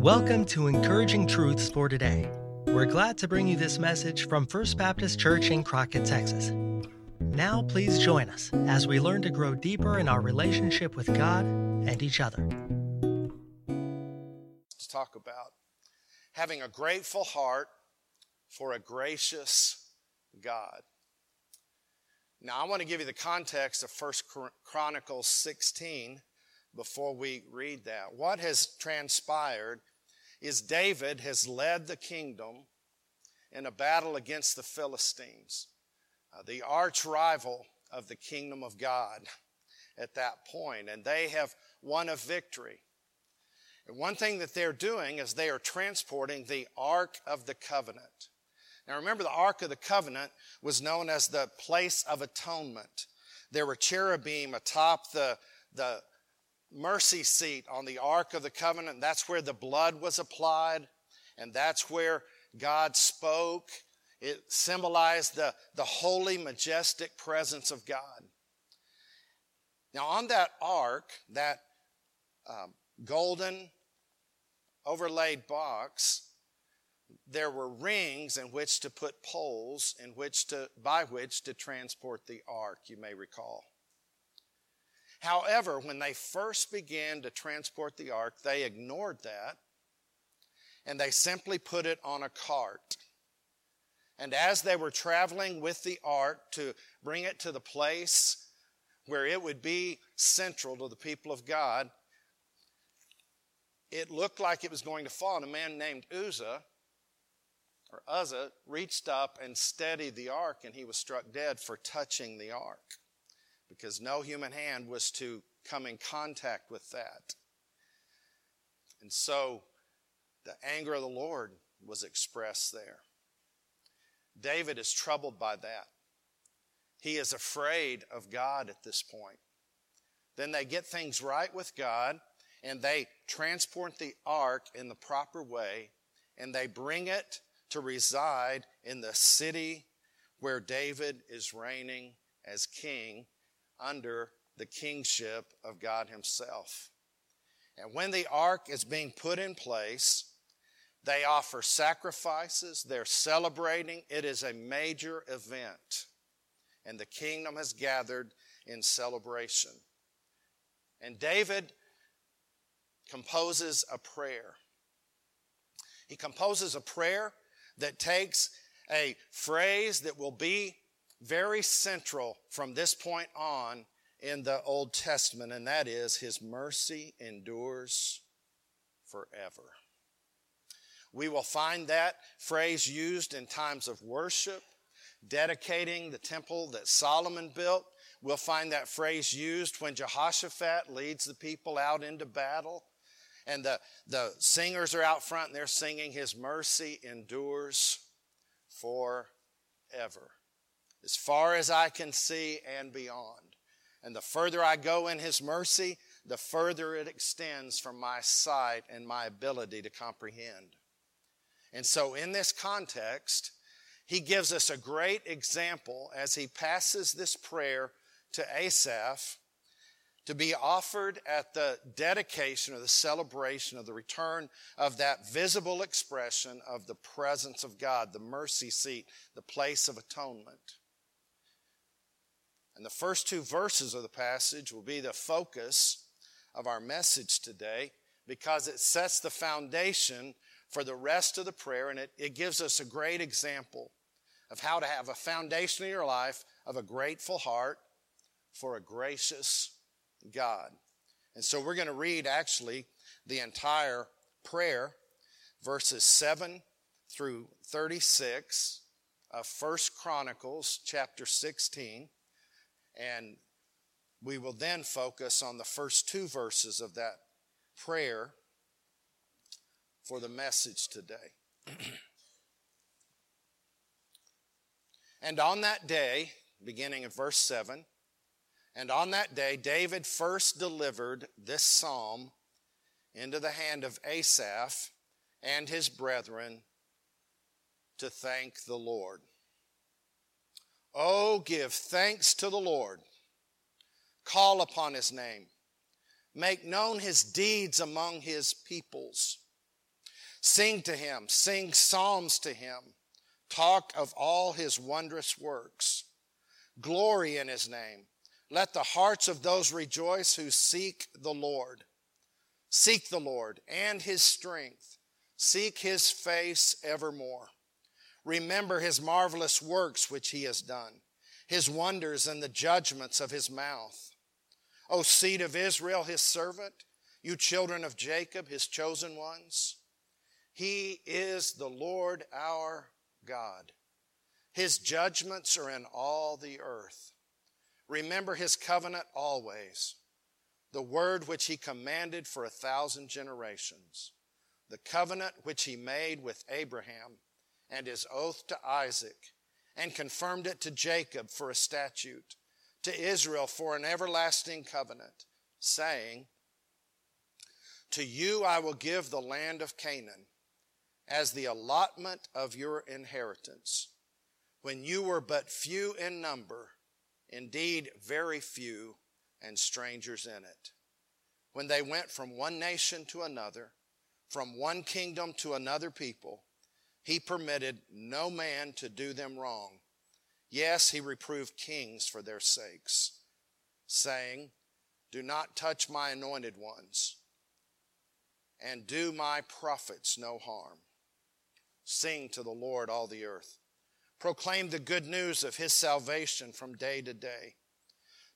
Welcome to Encouraging Truths for Today. We're glad to bring you this message from First Baptist Church in Crockett, Texas. Now, please join us as we learn to grow deeper in our relationship with God and each other. Let's talk about having a grateful heart for a gracious God. Now, I want to give you the context of First Chronicles 16 before we read that. What has transpired is David has led the kingdom in a battle against the Philistines, uh, the arch rival of the kingdom of God at that point, and they have won a victory. And one thing that they're doing is they are transporting the Ark of the Covenant. Now remember, the Ark of the Covenant was known as the place of atonement. There were cherubim atop the, the mercy seat on the Ark of the Covenant. That's where the blood was applied, and that's where God spoke. It symbolized the, the holy, majestic presence of God. Now, on that ark, that um, golden overlaid box, there were rings in which to put poles in which to, by which to transport the ark, you may recall. However, when they first began to transport the ark, they ignored that and they simply put it on a cart. And as they were traveling with the ark to bring it to the place where it would be central to the people of God, it looked like it was going to fall. And a man named Uzzah, or Uzzah, reached up and steadied the ark, and he was struck dead for touching the ark because no human hand was to come in contact with that. And so the anger of the Lord was expressed there. David is troubled by that. He is afraid of God at this point. Then they get things right with God and they transport the ark in the proper way and they bring it to reside in the city where David is reigning as king under the kingship of God Himself. And when the ark is being put in place, they offer sacrifices, they're celebrating. It is a major event. And the kingdom has gathered in celebration. And David composes a prayer. He composes a prayer that takes a phrase that will be very central from this point on in the Old Testament, and that is His mercy endures forever. We will find that phrase used in times of worship, dedicating the temple that Solomon built. We'll find that phrase used when Jehoshaphat leads the people out into battle. And the, the singers are out front and they're singing, His mercy endures forever as far as I can see and beyond. And the further I go in His mercy, the further it extends from my sight and my ability to comprehend. And so, in this context, he gives us a great example as he passes this prayer to Asaph to be offered at the dedication or the celebration of the return of that visible expression of the presence of God, the mercy seat, the place of atonement. And the first two verses of the passage will be the focus of our message today because it sets the foundation for the rest of the prayer and it, it gives us a great example of how to have a foundation in your life of a grateful heart for a gracious God. And so we're going to read actually the entire prayer, verses 7 through 36 of First Chronicles chapter 16. And we will then focus on the first two verses of that prayer for the message today. and on that day, beginning in verse 7, and on that day, David first delivered this psalm into the hand of Asaph and his brethren to thank the Lord. Oh, give thanks to the Lord. Call upon his name. Make known his deeds among his peoples. Sing to him, sing psalms to him, talk of all his wondrous works. Glory in his name. Let the hearts of those rejoice who seek the Lord. Seek the Lord and his strength. Seek his face evermore. Remember his marvelous works which he has done, his wonders and the judgments of his mouth. O seed of Israel, his servant, you children of Jacob, his chosen ones. He is the Lord our God. His judgments are in all the earth. Remember his covenant always, the word which he commanded for a thousand generations, the covenant which he made with Abraham and his oath to Isaac, and confirmed it to Jacob for a statute, to Israel for an everlasting covenant, saying, To you I will give the land of Canaan as the allotment of your inheritance, when you were but few in number, indeed very few, and strangers in it. When they went from one nation to another, from one kingdom to another people, he permitted no man to do them wrong. Yes, he reproved kings for their sakes, saying, Do not touch my anointed ones, and do my prophets no harm. Sing to the Lord, all the earth. Proclaim the good news of his salvation from day to day.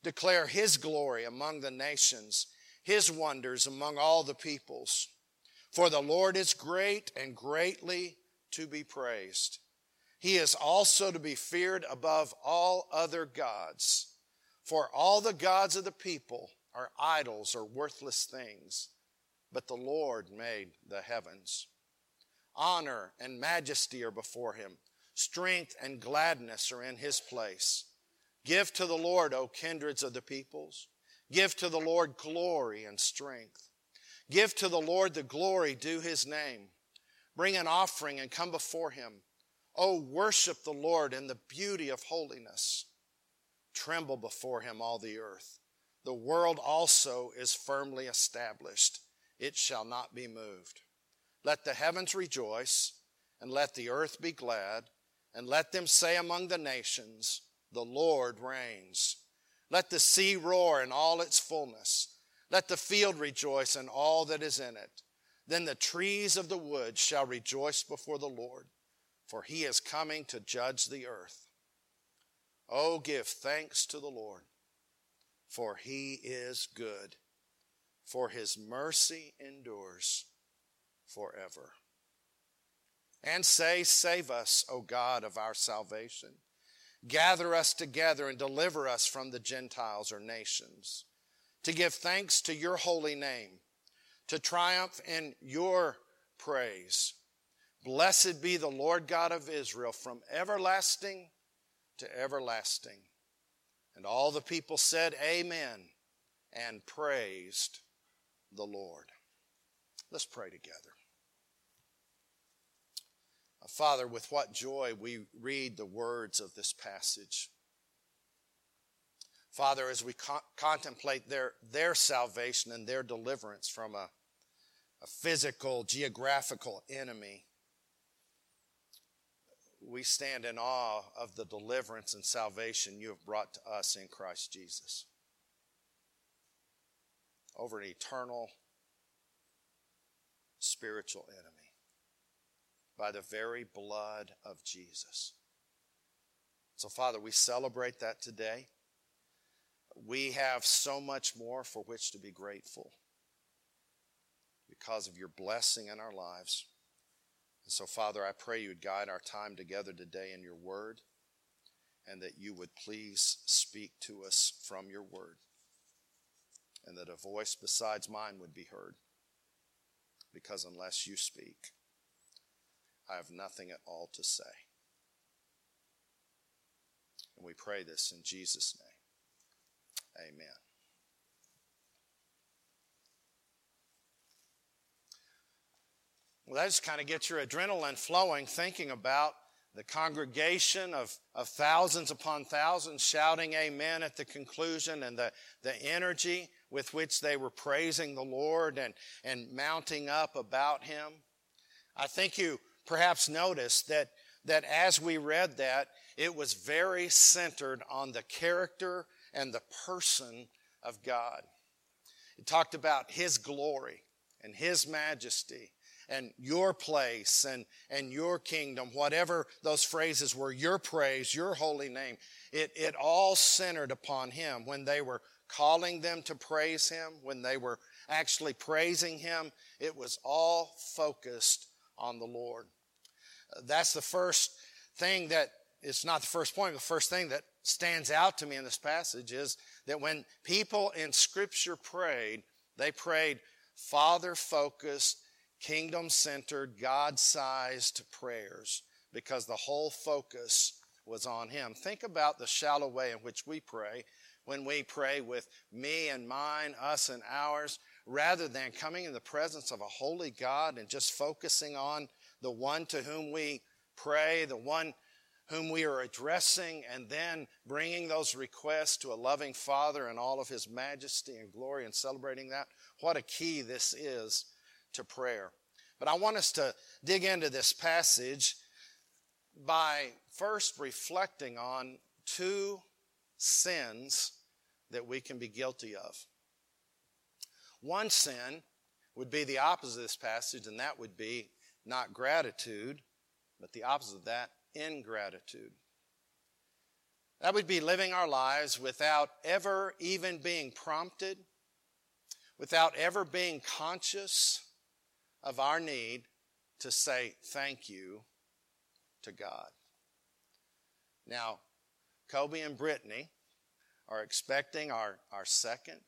Declare his glory among the nations, his wonders among all the peoples. For the Lord is great and greatly to be praised. He is also to be feared above all other gods. For all the gods of the people are idols or worthless things, but the Lord made the heavens. Honor and majesty are before him. Strength and gladness are in his place. Give to the Lord, O kindreds of the peoples. Give to the Lord glory and strength. Give to the Lord the glory due his name. Bring an offering and come before him. Oh, worship the Lord in the beauty of holiness. Tremble before him, all the earth. The world also is firmly established. It shall not be moved. Let the heavens rejoice, and let the earth be glad, and let them say among the nations, The Lord reigns. Let the sea roar in all its fullness. Let the field rejoice and all that is in it. Then the trees of the wood shall rejoice before the Lord, for he is coming to judge the earth. Oh, give thanks to the Lord, for he is good, for his mercy endures forever. And say, Save us, O God of our salvation. Gather us together and deliver us from the Gentiles or nations, to give thanks to your holy name to triumph in your praise. Blessed be the Lord God of Israel from everlasting to everlasting. And all the people said, Amen, and praised the Lord. Let's pray together. Father, with what joy we read the words of this passage. Father, as we co- contemplate their, their salvation and their deliverance from a, a physical, geographical enemy, we stand in awe of the deliverance and salvation you have brought to us in Christ Jesus. Over an eternal spiritual enemy by the very blood of Jesus. So, Father, we celebrate that today. We have so much more for which to be grateful because of your blessing in our lives. And so, Father, I pray you would guide our time together today in your word and that you would please speak to us from your word and that a voice besides mine would be heard. Because unless you speak, I have nothing at all to say. And we pray this in Jesus' name. Amen. Well, that just kind of gets your adrenaline flowing thinking about the congregation of, of thousands upon thousands shouting amen at the conclusion and the, the energy with which they were praising the Lord and, and mounting up about Him. I think you perhaps noticed that, that as we read that, it was very centered on the character and the person of God. It talked about His glory and His majesty and your place and, and your kingdom, whatever those phrases were, your praise, your holy name. It, it all centered upon Him. When they were calling them to praise Him, when they were actually praising Him, it was all focused on the Lord. That's the first thing that, it's not the first point, the first thing that stands out to me in this passage is that when people in Scripture prayed, they prayed Father focused, kingdom centered, God sized prayers because the whole focus was on Him. Think about the shallow way in which we pray when we pray with me and mine, us and ours, rather than coming in the presence of a holy God and just focusing on the one to whom we pray, the one whom we are addressing, and then bringing those requests to a loving Father in all of His majesty and glory and celebrating that. What a key this is to prayer. But I want us to dig into this passage by first reflecting on two sins that we can be guilty of. One sin would be the opposite of this passage, and that would be not gratitude, but the opposite of that, ingratitude. That would be living our lives without ever even being prompted, without ever being conscious of our need to say thank you to God. Now, Kobe and Brittany are expecting our, our second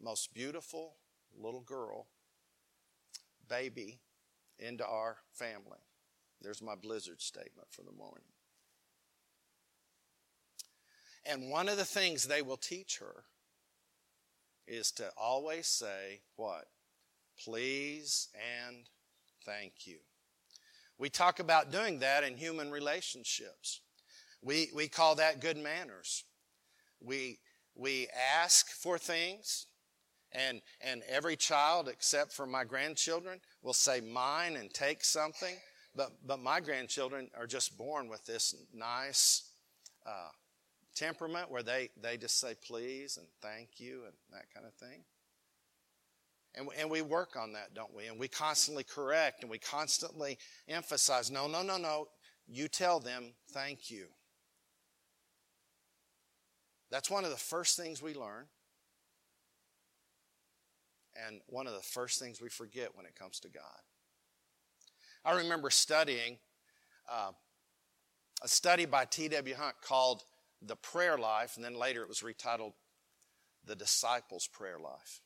most beautiful little girl, baby, into our family. There's my blizzard statement for the morning. And one of the things they will teach her is to always say, What? Please and thank you. We talk about doing that in human relationships. We, we call that good manners. We, we ask for things, and, and every child, except for my grandchildren, will say mine and take something. But, but my grandchildren are just born with this nice uh, temperament where they, they just say please and thank you and that kind of thing. And, and we work on that, don't we? And we constantly correct and we constantly emphasize no, no, no, no. You tell them thank you. That's one of the first things we learn. And one of the first things we forget when it comes to God. I remember studying uh, a study by T.W. Hunt called The Prayer Life, and then later it was retitled The Disciples' Prayer Life.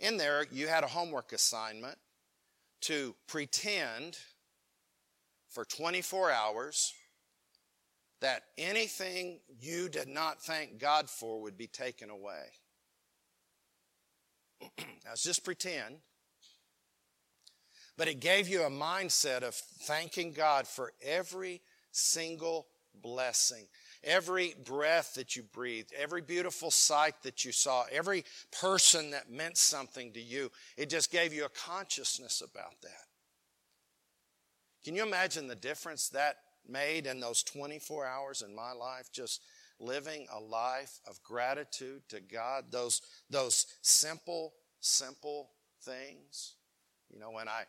In there, you had a homework assignment to pretend for 24 hours that anything you did not thank God for would be taken away. now, it's just pretend. But it gave you a mindset of thanking God for every single blessing, every breath that you breathed, every beautiful sight that you saw, every person that meant something to you. It just gave you a consciousness about that. Can you imagine the difference that made in those 24 hours in my life, just living a life of gratitude to God, those, those simple, simple things. You know, when I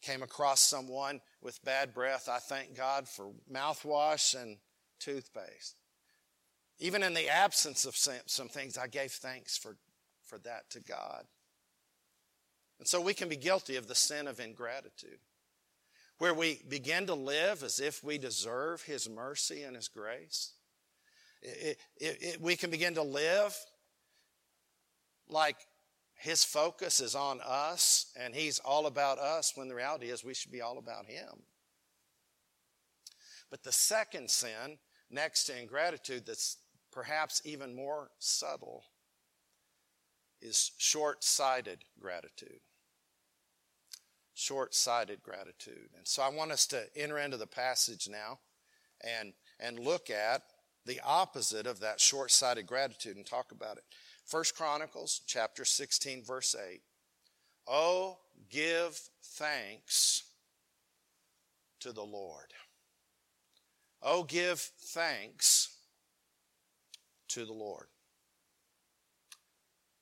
came across someone with bad breath, I thank God for mouthwash and toothpaste. Even in the absence of some things, I gave thanks for, for that to God. And so we can be guilty of the sin of ingratitude where we begin to live as if we deserve His mercy and His grace. It, it, it, we can begin to live like His focus is on us and He's all about us when the reality is we should be all about Him. But the second sin, next to ingratitude, that's perhaps even more subtle, is short sighted gratitude short sighted gratitude. And so I want us to enter into the passage now and, and look at the opposite of that short sighted gratitude and talk about it. First Chronicles chapter 16, verse 8. Oh, give thanks to the Lord. Oh, give thanks to the Lord.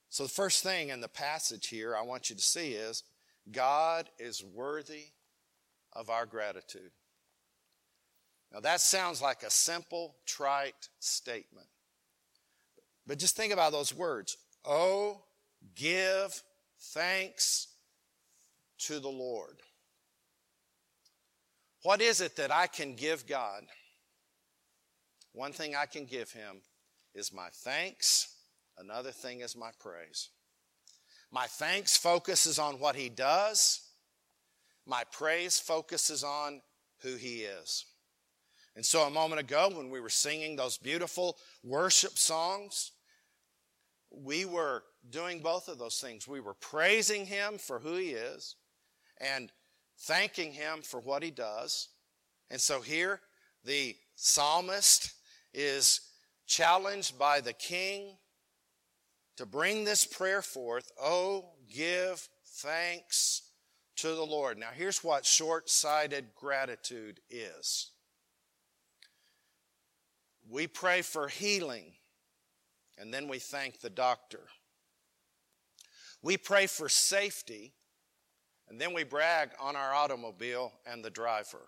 So, the first thing in the passage here I want you to see is God is worthy of our gratitude. Now, that sounds like a simple, trite statement. But just think about those words. Oh, give thanks to the Lord. What is it that I can give God? One thing I can give Him is my thanks, another thing is my praise. My thanks focuses on what He does, my praise focuses on who He is. And so, a moment ago, when we were singing those beautiful worship songs, we were doing both of those things. We were praising Him for who He is and thanking Him for what He does. And so, here, the psalmist is challenged by the king to bring this prayer forth Oh, give thanks to the Lord. Now, here's what short sighted gratitude is we pray for healing, and then we thank the doctor. We pray for safety, and then we brag on our automobile and the driver.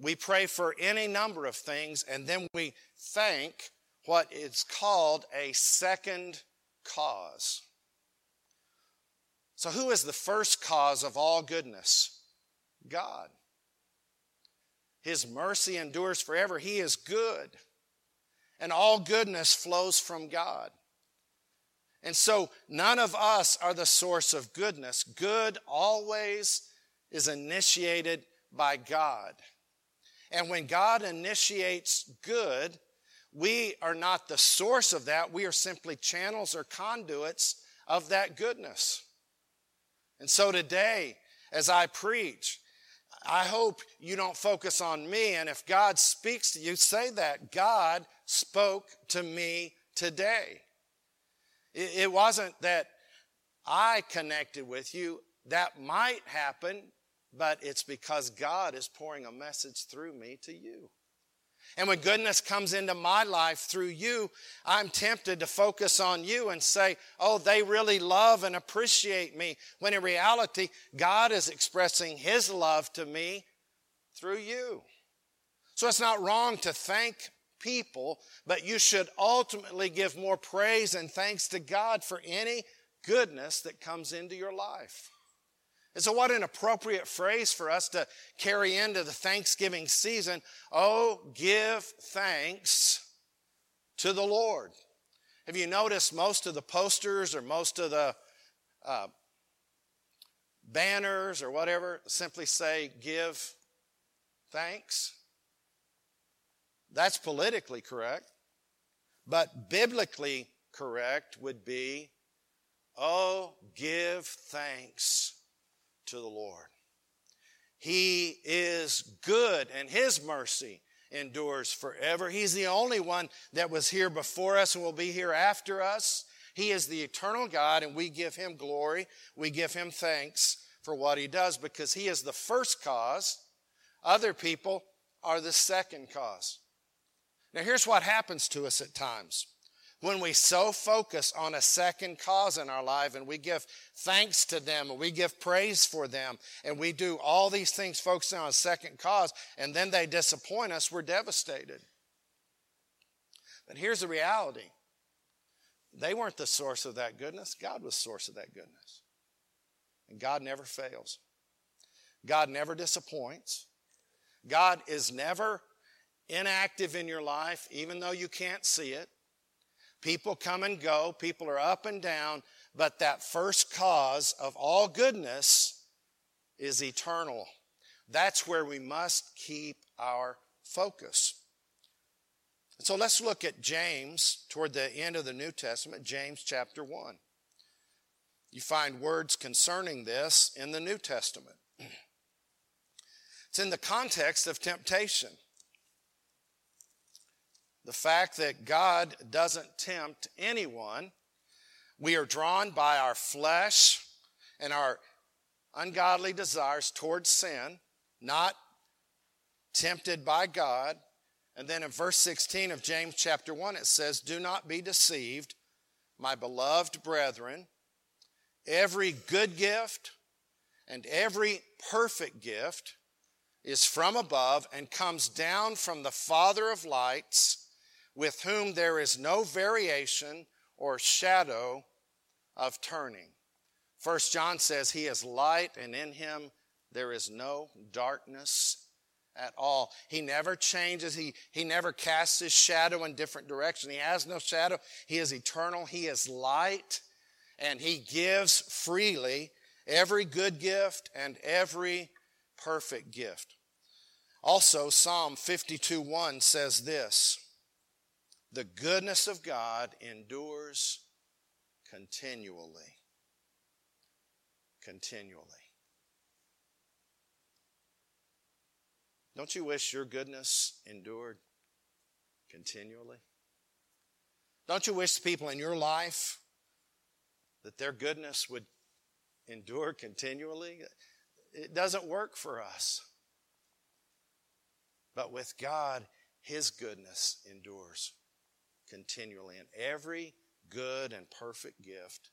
We pray for any number of things, and then we thank what is called a second cause. So, who is the first cause of all goodness? God. His mercy endures forever. He is good. And all goodness flows from God. And so none of us are the source of goodness. Good always is initiated by God. And when God initiates good, we are not the source of that. We are simply channels or conduits of that goodness. And so today, as I preach, I hope you don't focus on me. And if God speaks to you, say that God spoke to me today. It wasn't that I connected with you. That might happen, but it's because God is pouring a message through me to you. And when goodness comes into my life through you, I'm tempted to focus on you and say, oh, they really love and appreciate me. When in reality, God is expressing His love to me through you. So it's not wrong to thank people, but you should ultimately give more praise and thanks to God for any goodness that comes into your life. And so, what an appropriate phrase for us to carry into the Thanksgiving season. Oh, give thanks to the Lord. Have you noticed most of the posters or most of the uh, banners or whatever simply say, give thanks? That's politically correct. But biblically correct would be, oh, give thanks to the Lord. He is good and His mercy endures forever. He's the only one that was here before us and will be here after us. He is the eternal God and we give Him glory. We give Him thanks for what He does because He is the first cause. Other people are the second cause. Now here's what happens to us at times when we so focus on a second cause in our life and we give thanks to them and we give praise for them and we do all these things focusing on a second cause and then they disappoint us, we're devastated. But here's the reality they weren't the source of that goodness, God was the source of that goodness. And God never fails, God never disappoints. God is never inactive in your life, even though you can't see it. People come and go, people are up and down, but that first cause of all goodness is eternal. That's where we must keep our focus. So let's look at James toward the end of the New Testament, James chapter 1. You find words concerning this in the New Testament. It's in the context of temptation. The fact that God doesn't tempt anyone. We are drawn by our flesh and our ungodly desires towards sin, not tempted by God. And then in verse 16 of James chapter 1, it says, Do not be deceived, my beloved brethren. Every good gift and every perfect gift is from above and comes down from the Father of lights, with whom there is no variation or shadow of turning. First John says he is light and in him there is no darkness at all. He never changes. He, he never casts his shadow in different direction. He has no shadow. He is eternal. He is light and he gives freely every good gift and every perfect gift. Also, Psalm 52 1 says this The goodness of God endures continually. Continually. Don't you wish your goodness endured continually? Don't you wish the people in your life that their goodness would endure continually? It doesn't work for us. But with God, His goodness endures continually. And every good and perfect gift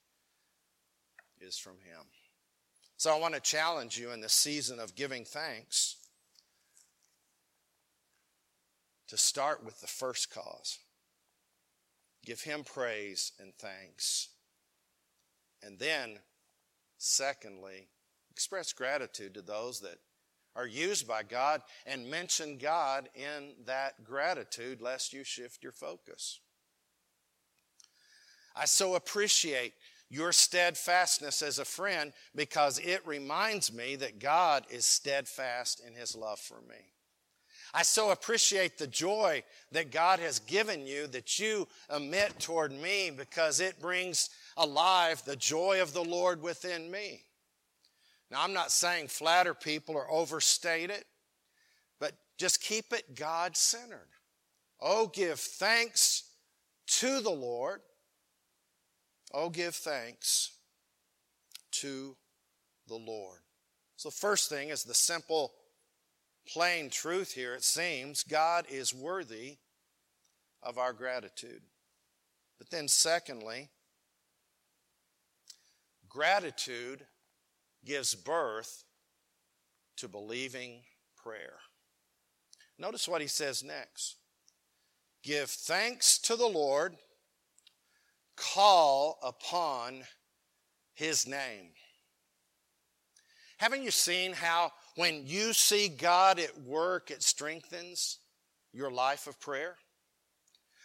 is from Him. So I want to challenge you in the season of giving thanks to start with the first cause. Give Him praise and thanks. And then, secondly, express gratitude to those that are used by God and mention God in that gratitude lest you shift your focus. I so appreciate your steadfastness as a friend because it reminds me that God is steadfast in his love for me. I so appreciate the joy that God has given you that you emit toward me because it brings alive the joy of the Lord within me. Now, I'm not saying flatter people or overstate it, but just keep it God centered. Oh, give thanks to the Lord. Oh, give thanks to the Lord. So, first thing is the simple plain truth here, it seems God is worthy of our gratitude. But then, secondly, gratitude gives birth to believing prayer. Notice what he says next Give thanks to the Lord, call upon his name. Haven't you seen how when you see God at work, it strengthens your life of prayer.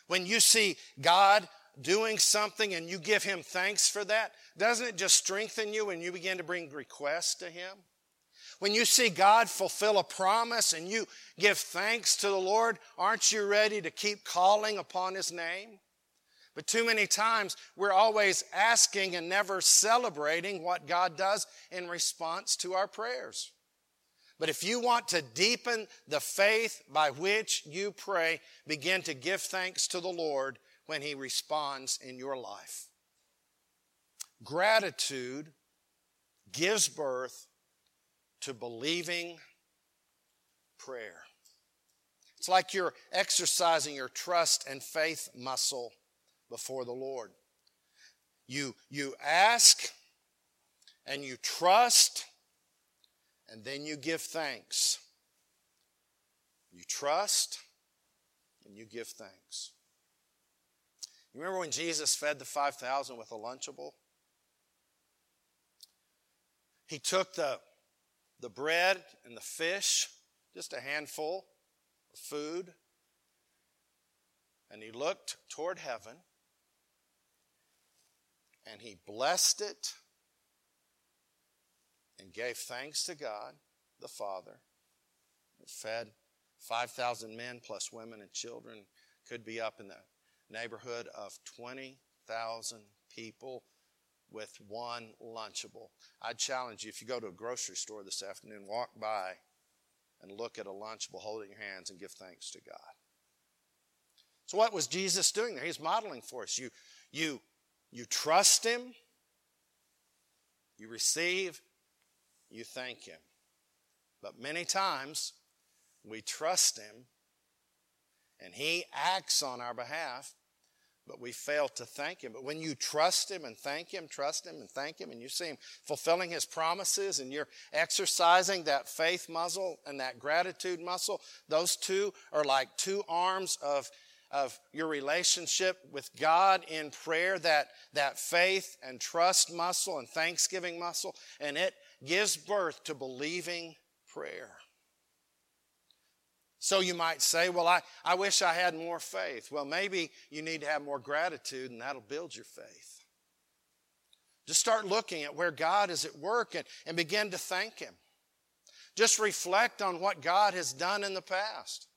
When you see God doing something and you give Him thanks for that, doesn't it just strengthen you when you begin to bring requests to Him? When you see God fulfill a promise and you give thanks to the Lord, aren't you ready to keep calling upon His name? But too many times we're always asking and never celebrating what God does in response to our prayers. But if you want to deepen the faith by which you pray, begin to give thanks to the Lord when He responds in your life. Gratitude gives birth to believing prayer. It's like you're exercising your trust and faith muscle before the Lord. You, you ask and you trust and then you give thanks. You trust and you give thanks. You remember when Jesus fed the 5,000 with a Lunchable? He took the, the bread and the fish, just a handful of food, and he looked toward heaven and he blessed it and gave thanks to God the Father. It fed 5,000 men plus women and children, could be up in the neighborhood of 20,000 people with one Lunchable. I'd challenge you if you go to a grocery store this afternoon, walk by and look at a Lunchable, hold it in your hands and give thanks to God. So, what was Jesus doing there? He's modeling for us. You, you, you trust Him, you receive, you thank Him. But many times we trust Him and He acts on our behalf, but we fail to thank Him. But when you trust Him and thank Him, trust Him and thank Him, and you see Him fulfilling His promises and you're exercising that faith muscle and that gratitude muscle, those two are like two arms of of your relationship with God in prayer, that, that faith and trust muscle and thanksgiving muscle, and it gives birth to believing prayer. So you might say, Well, I, I wish I had more faith. Well, maybe you need to have more gratitude, and that'll build your faith. Just start looking at where God is at work and, and begin to thank Him. Just reflect on what God has done in the past.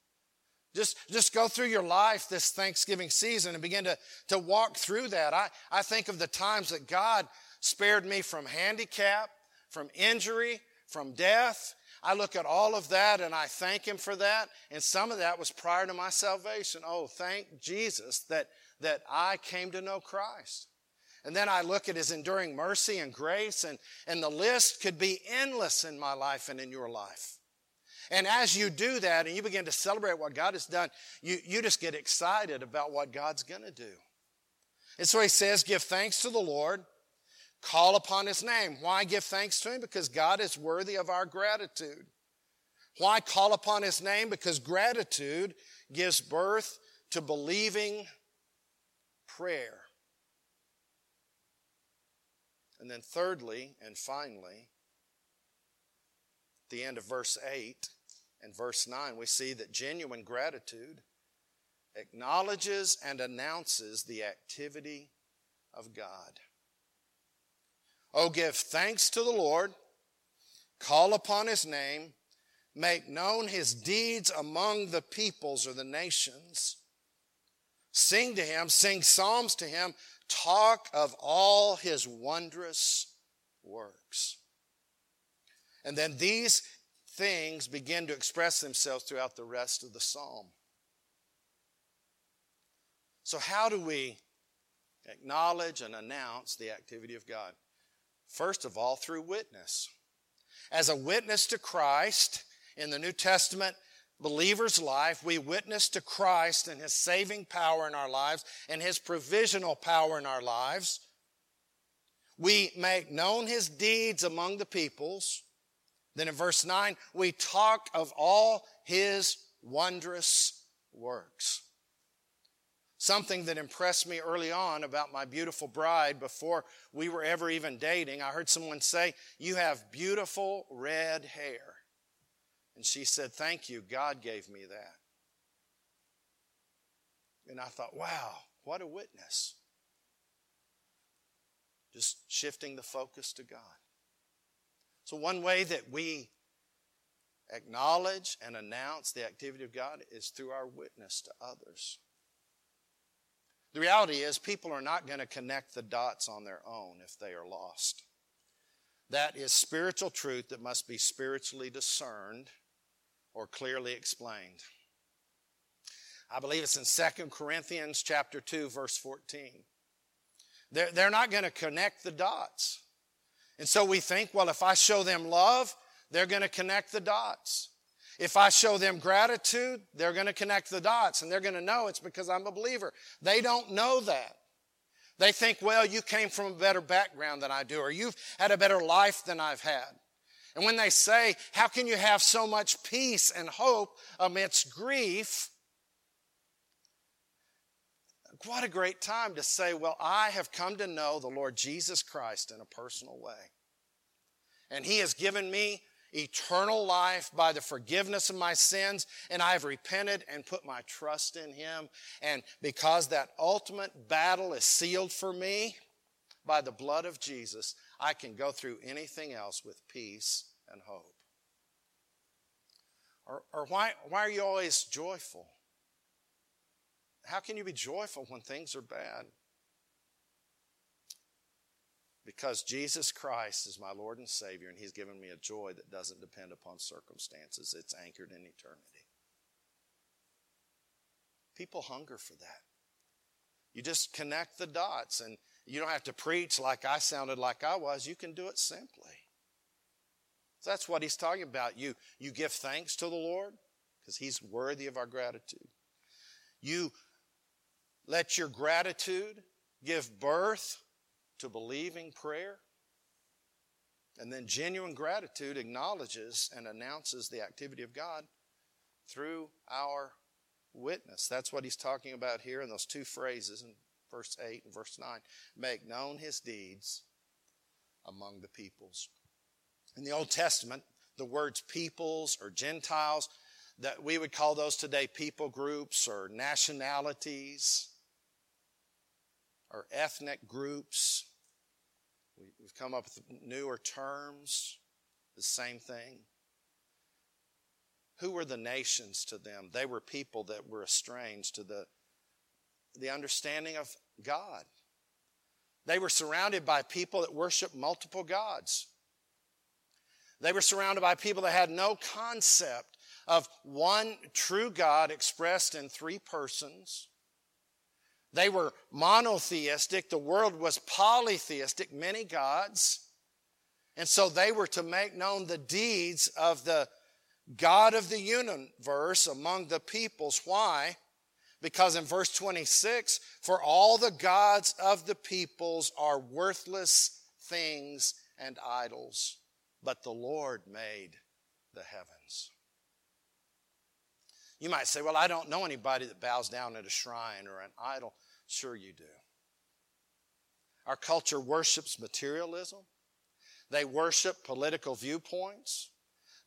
Just, just go through your life this Thanksgiving season and begin to, to walk through that. I, I think of the times that God spared me from handicap, from injury, from death. I look at all of that and I thank Him for that. And some of that was prior to my salvation. Oh, thank Jesus that, that I came to know Christ. And then I look at His enduring mercy and grace, and, and the list could be endless in my life and in your life. And as you do that and you begin to celebrate what God has done, you, you just get excited about what God's going to do. And so he says, Give thanks to the Lord, call upon his name. Why give thanks to him? Because God is worthy of our gratitude. Why call upon his name? Because gratitude gives birth to believing prayer. And then, thirdly and finally, the end of verse 8, in verse 9, we see that genuine gratitude acknowledges and announces the activity of God. Oh, give thanks to the Lord, call upon his name, make known his deeds among the peoples or the nations. Sing to him, sing psalms to him, talk of all his wondrous works. And then these things begin to express themselves throughout the rest of the psalm. So, how do we acknowledge and announce the activity of God? First of all, through witness. As a witness to Christ in the New Testament believer's life, we witness to Christ and his saving power in our lives and his provisional power in our lives. We make known his deeds among the peoples. Then in verse 9, we talk of all his wondrous works. Something that impressed me early on about my beautiful bride before we were ever even dating, I heard someone say, You have beautiful red hair. And she said, Thank you, God gave me that. And I thought, Wow, what a witness. Just shifting the focus to God. So, one way that we acknowledge and announce the activity of God is through our witness to others. The reality is, people are not going to connect the dots on their own if they are lost. That is spiritual truth that must be spiritually discerned or clearly explained. I believe it's in 2 Corinthians chapter 2, verse 14. They're, they're not going to connect the dots. And so we think, well, if I show them love, they're going to connect the dots. If I show them gratitude, they're going to connect the dots and they're going to know it's because I'm a believer. They don't know that. They think, well, you came from a better background than I do, or you've had a better life than I've had. And when they say, how can you have so much peace and hope amidst grief? what a great time to say, Well, I have come to know the Lord Jesus Christ in a personal way. And He has given me eternal life by the forgiveness of my sins, and I have repented and put my trust in Him. And because that ultimate battle is sealed for me by the blood of Jesus, I can go through anything else with peace and hope. Or, or why, why are you always joyful? How can you be joyful when things are bad? Because Jesus Christ is my Lord and Savior, and He's given me a joy that doesn't depend upon circumstances, it's anchored in eternity. People hunger for that. You just connect the dots, and you don't have to preach like I sounded like I was. You can do it simply. So that's what he's talking about. You, you give thanks to the Lord because he's worthy of our gratitude. You let your gratitude give birth to believing prayer. And then genuine gratitude acknowledges and announces the activity of God through our witness. That's what he's talking about here in those two phrases in verse 8 and verse 9. Make known his deeds among the peoples. In the Old Testament, the words peoples or Gentiles, that we would call those today people groups or nationalities or ethnic groups. We've come up with newer terms, the same thing. Who were the nations to them? They were people that were estranged to the, the understanding of God. They were surrounded by people that worshiped multiple gods. They were surrounded by people that had no concept of one true God expressed in three persons. They were monotheistic. The world was polytheistic, many gods. And so they were to make known the deeds of the God of the universe among the peoples. Why? Because in verse 26, for all the gods of the peoples are worthless things and idols, but the Lord made the heavens. You might say, Well, I don't know anybody that bows down at a shrine or an idol. Sure, you do. Our culture worships materialism, they worship political viewpoints,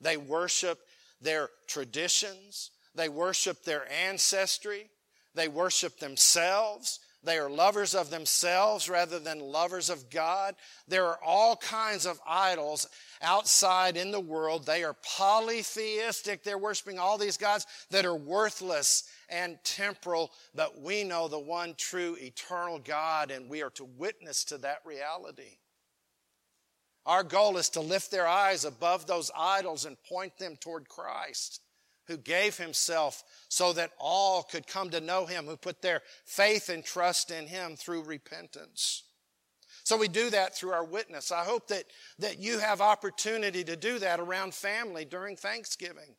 they worship their traditions, they worship their ancestry, they worship themselves. They are lovers of themselves rather than lovers of God. There are all kinds of idols outside in the world. They are polytheistic. They're worshiping all these gods that are worthless and temporal, but we know the one true eternal God, and we are to witness to that reality. Our goal is to lift their eyes above those idols and point them toward Christ who gave himself so that all could come to know him, who put their faith and trust in him through repentance. So we do that through our witness. I hope that, that you have opportunity to do that around family during Thanksgiving.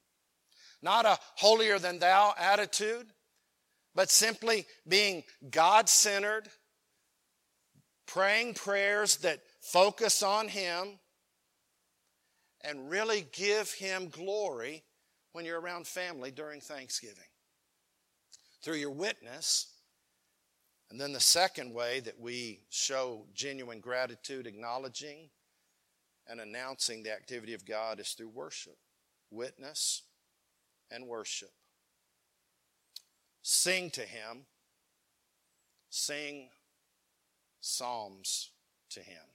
Not a holier than thou attitude, but simply being God centered, praying prayers that focus on Him, and really give Him glory when you're around family during Thanksgiving. Through your witness, and then the second way that we show genuine gratitude, acknowledging and announcing the activity of God is through worship. Witness and worship. Sing to Him. Sing psalms to Him.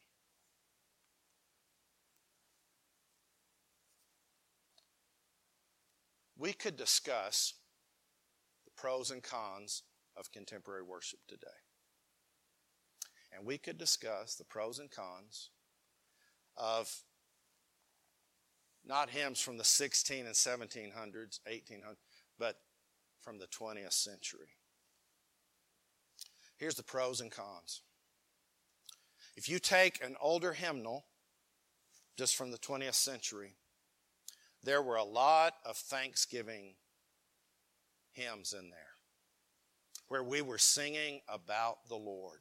We could discuss the pros and cons of contemporary worship today. And we could discuss the pros and cons of not hymns from the 16 and 1700s, 1800s, but from the 20th century. Here's the pros and cons. If you take an older hymnal, just from the 20th century, there were a lot of Thanksgiving hymns in there where we were singing about the Lord.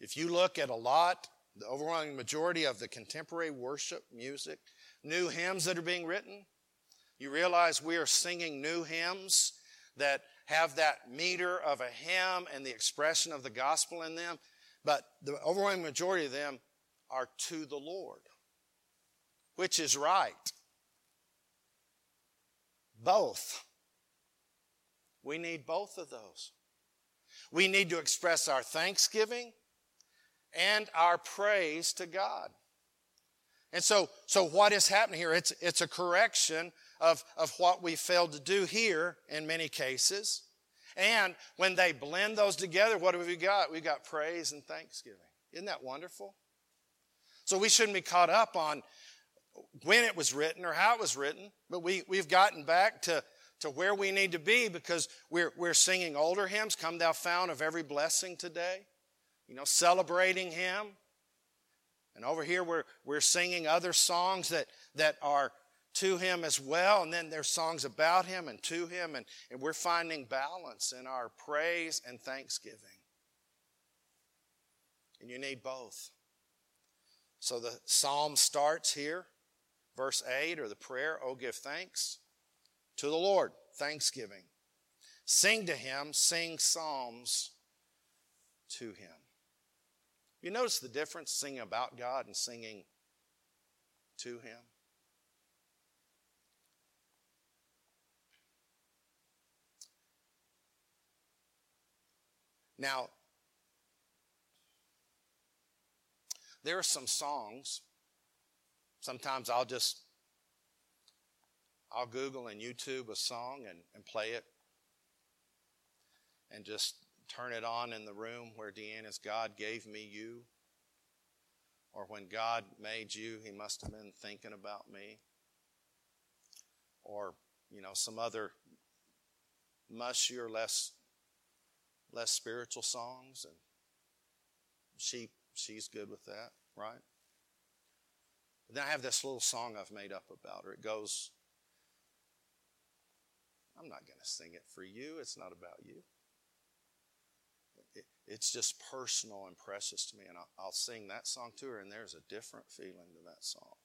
If you look at a lot, the overwhelming majority of the contemporary worship music, new hymns that are being written, you realize we are singing new hymns that have that meter of a hymn and the expression of the gospel in them, but the overwhelming majority of them are to the Lord which is right? Both. We need both of those. We need to express our thanksgiving and our praise to God. And so, so what is happening here? It's, it's a correction of, of what we failed to do here in many cases. And when they blend those together, what have we got? We've got praise and thanksgiving. Isn't that wonderful? So we shouldn't be caught up on when it was written or how it was written, but we, we've gotten back to, to where we need to be because we're, we're singing older hymns, Come Thou Fount of Every Blessing today, you know, celebrating Him And over here, we're, we're singing other songs that, that are to him as well. And then there's songs about him and to him. And, and we're finding balance in our praise and thanksgiving. And you need both. So the psalm starts here, verse 8, or the prayer, Oh, give thanks to the Lord, thanksgiving. Sing to him, sing psalms to him. You notice the difference singing about God and singing to him? Now, there are some songs. Sometimes I'll just I'll Google and YouTube a song and, and play it and just turn it on in the room where Deanna's God gave me you. Or when God made you, he must have been thinking about me. Or, you know, some other mushier, less less spiritual songs and she she's good with that, right? But then I have this little song I've made up about her. It goes, I'm not going to sing it for you. It's not about you. It, it's just personal and precious to me. And I'll sing that song to her, and there's a different feeling to that song.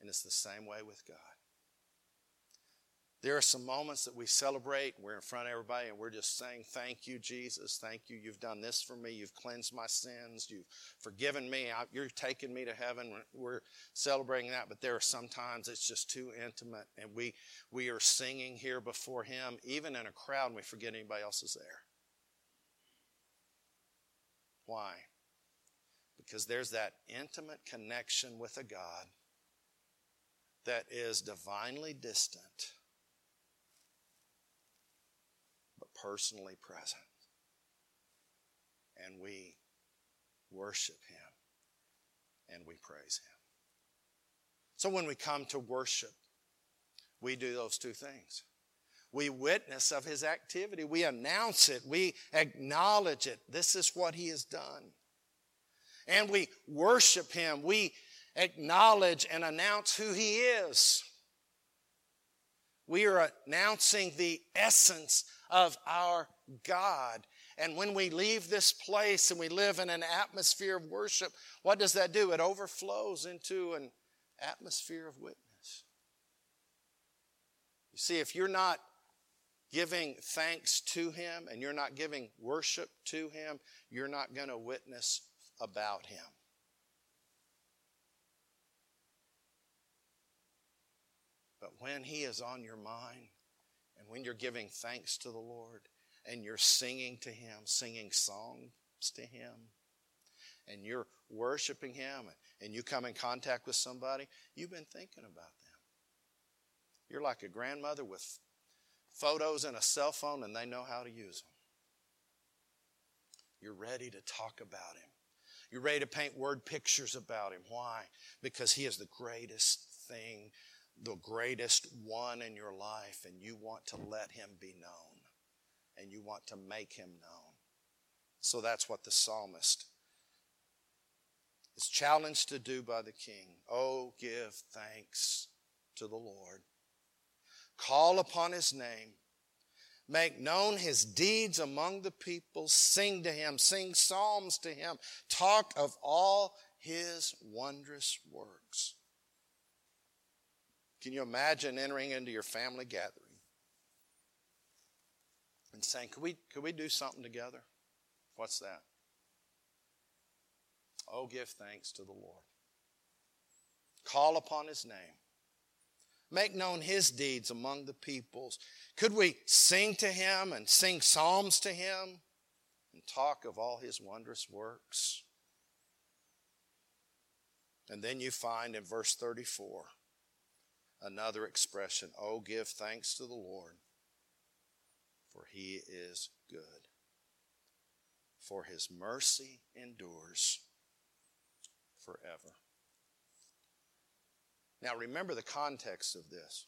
And it's the same way with God. There are some moments that we celebrate. We're in front of everybody and we're just saying, Thank you, Jesus. Thank you. You've done this for me. You've cleansed my sins. You've forgiven me. You're taking me to heaven. We're celebrating that. But there are sometimes it's just too intimate and we, we are singing here before Him, even in a crowd, and we forget anybody else is there. Why? Because there's that intimate connection with a God that is divinely distant personally present. And we worship Him and we praise Him. So when we come to worship, we do those two things. We witness of His activity, we announce it, we acknowledge it. This is what He has done. And we worship Him, we acknowledge and announce who He is. We are announcing the essence of our God. And when we leave this place and we live in an atmosphere of worship, what does that do? It overflows into an atmosphere of witness. You see, if you're not giving thanks to Him and you're not giving worship to Him, you're not going to witness about Him. But when He is on your mind, and when you're giving thanks to the Lord and you're singing to Him, singing songs to Him, and you're worshiping Him and you come in contact with somebody, you've been thinking about them. You're like a grandmother with photos and a cell phone and they know how to use them. You're ready to talk about Him. You're ready to paint word pictures about Him. Why? Because He is the greatest thing the greatest one in your life and you want to let him be known and you want to make him known. So that's what the psalmist is challenged to do by the king. Oh, give thanks to the Lord. Call upon his name. Make known his deeds among the people. Sing to him. Sing psalms to him. Talk of all his wondrous works. Can you imagine entering into your family gathering and saying, could we, could we do something together? What's that? Oh, give thanks to the Lord. Call upon his name. Make known his deeds among the peoples. Could we sing to him and sing psalms to him and talk of all his wondrous works? And then you find in verse 34 another expression Oh, give thanks to the Lord, for he is good, for his mercy endures forever. Now, remember the context of this.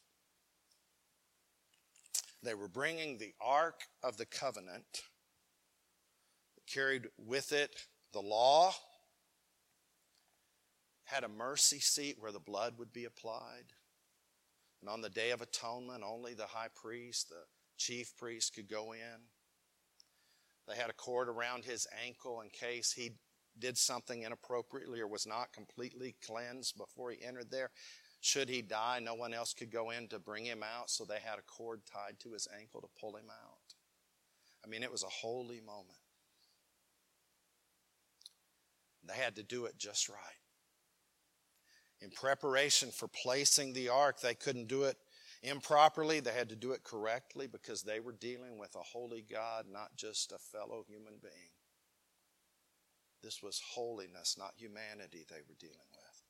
They were bringing the Ark of the Covenant carried with it the law, had a mercy seat where the blood would be applied. And on the Day of Atonement, only the high priest, the chief priest, could go in. They had a cord around his ankle in case he did something inappropriately or was not completely cleansed before he entered there. Should he die, no one else could go in to bring him out, so they had a cord tied to his ankle to pull him out. I mean, it was a holy moment. They had to do it just right. In preparation for placing the ark, they couldn't do it improperly. They had to do it correctly because they were dealing with a holy God, not just a fellow human being. This was holiness, not humanity, they were dealing with.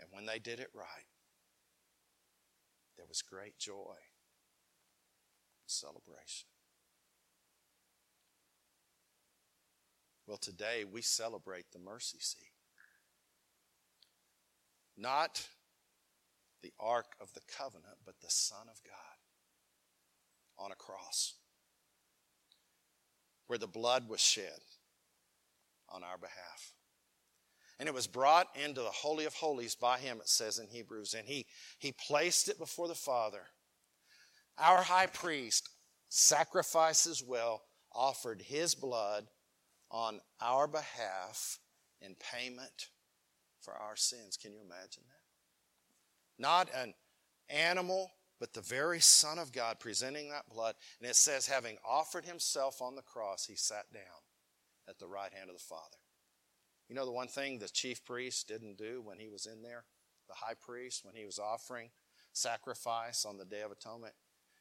And when they did it right, there was great joy celebration. Well, today we celebrate the mercy seat. Not the Ark of the Covenant, but the Son of God on a cross where the blood was shed on our behalf. And it was brought into the Holy of Holies by him, it says in Hebrews. And he, he placed it before the Father. Our high priest sacrifices well, offered his blood on our behalf in payment for our sins. Can you imagine that? Not an animal, but the very Son of God presenting that blood. And it says, having offered himself on the cross, he sat down at the right hand of the Father. You know the one thing the chief priest didn't do when he was in there? The high priest, when he was offering sacrifice on the Day of Atonement,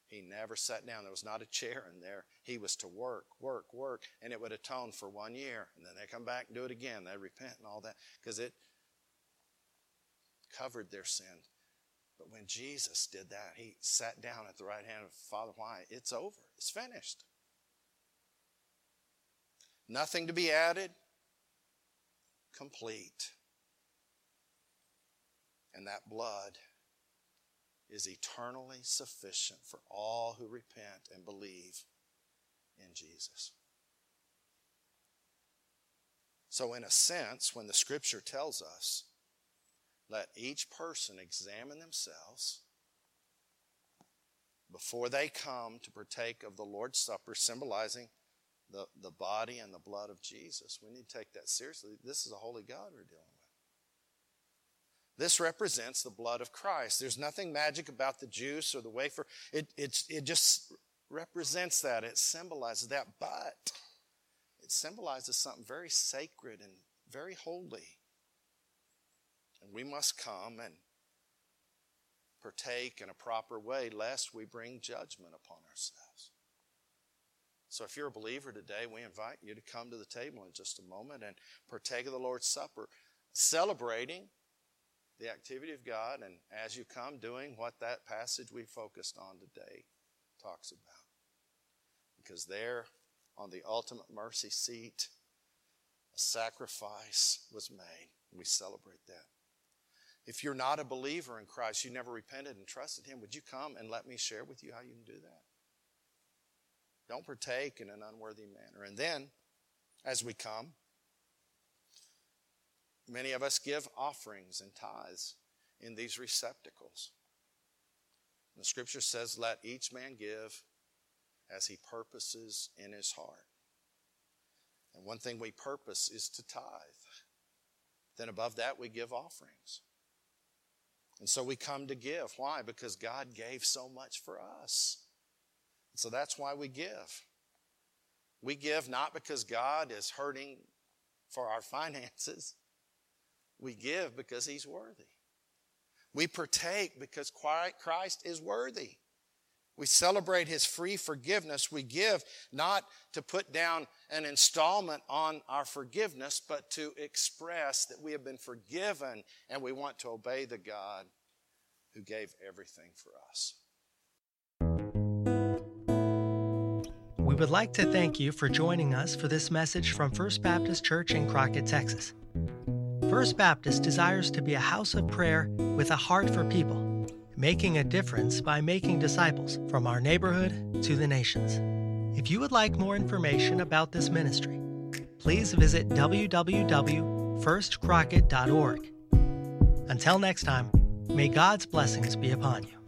he never sat down. There was not a chair in there. He was to work, work, work, and it would atone for one year. And then they come back and do it again. They repent and all that because it covered their sin. But when Jesus did that, he sat down at the right hand of Father. Why? It's over. It's finished. Nothing to be added, complete. And that blood is eternally sufficient for all who repent and believe in Jesus. So, in a sense, when the scripture tells us, let each person examine themselves before they come to partake of the Lord's Supper, symbolizing the, the body and the blood of Jesus. We need to take that seriously. This is a holy God we're dealing with. This represents the blood of Christ. There's nothing magic about the juice or the wafer. It, it, it just represents that. It symbolizes that. But it symbolizes something very sacred and very holy. And we must come and partake in a proper way, lest we bring judgment upon ourselves. So if you're a believer today, we invite you to come to the table in just a moment and partake of the Lord's Supper, celebrating the activity of God, and as you come, doing what that passage we focused on today talks about. Because there, on the ultimate mercy seat, a sacrifice was made. We celebrate that. If you're not a believer in Christ, you never repented and trusted Him, would you come and let me share with you how you can do that? Don't partake in an unworthy manner. And then, as we come, many of us give offerings and tithes in these receptacles. The scripture says, Let each man give as he purposes in his heart. And one thing we purpose is to tithe. Then above that, we give offerings. And so we come to give. Why? Because God gave so much for us. So that's why we give. We give not because God is hurting for our finances. We give because He's worthy. We partake because Christ is worthy. We celebrate His free forgiveness. We give not to put down an installment on our forgiveness, but to express that we have been forgiven and we want to obey the God who gave everything for us. We would like to thank you for joining us for this message from First Baptist Church in Crockett, Texas. First Baptist desires to be a house of prayer with a heart for people, making a difference by making disciples from our neighborhood to the nations. If you would like more information about this ministry, please visit www.firstcrockett.org. Until next time, may God's blessings be upon you.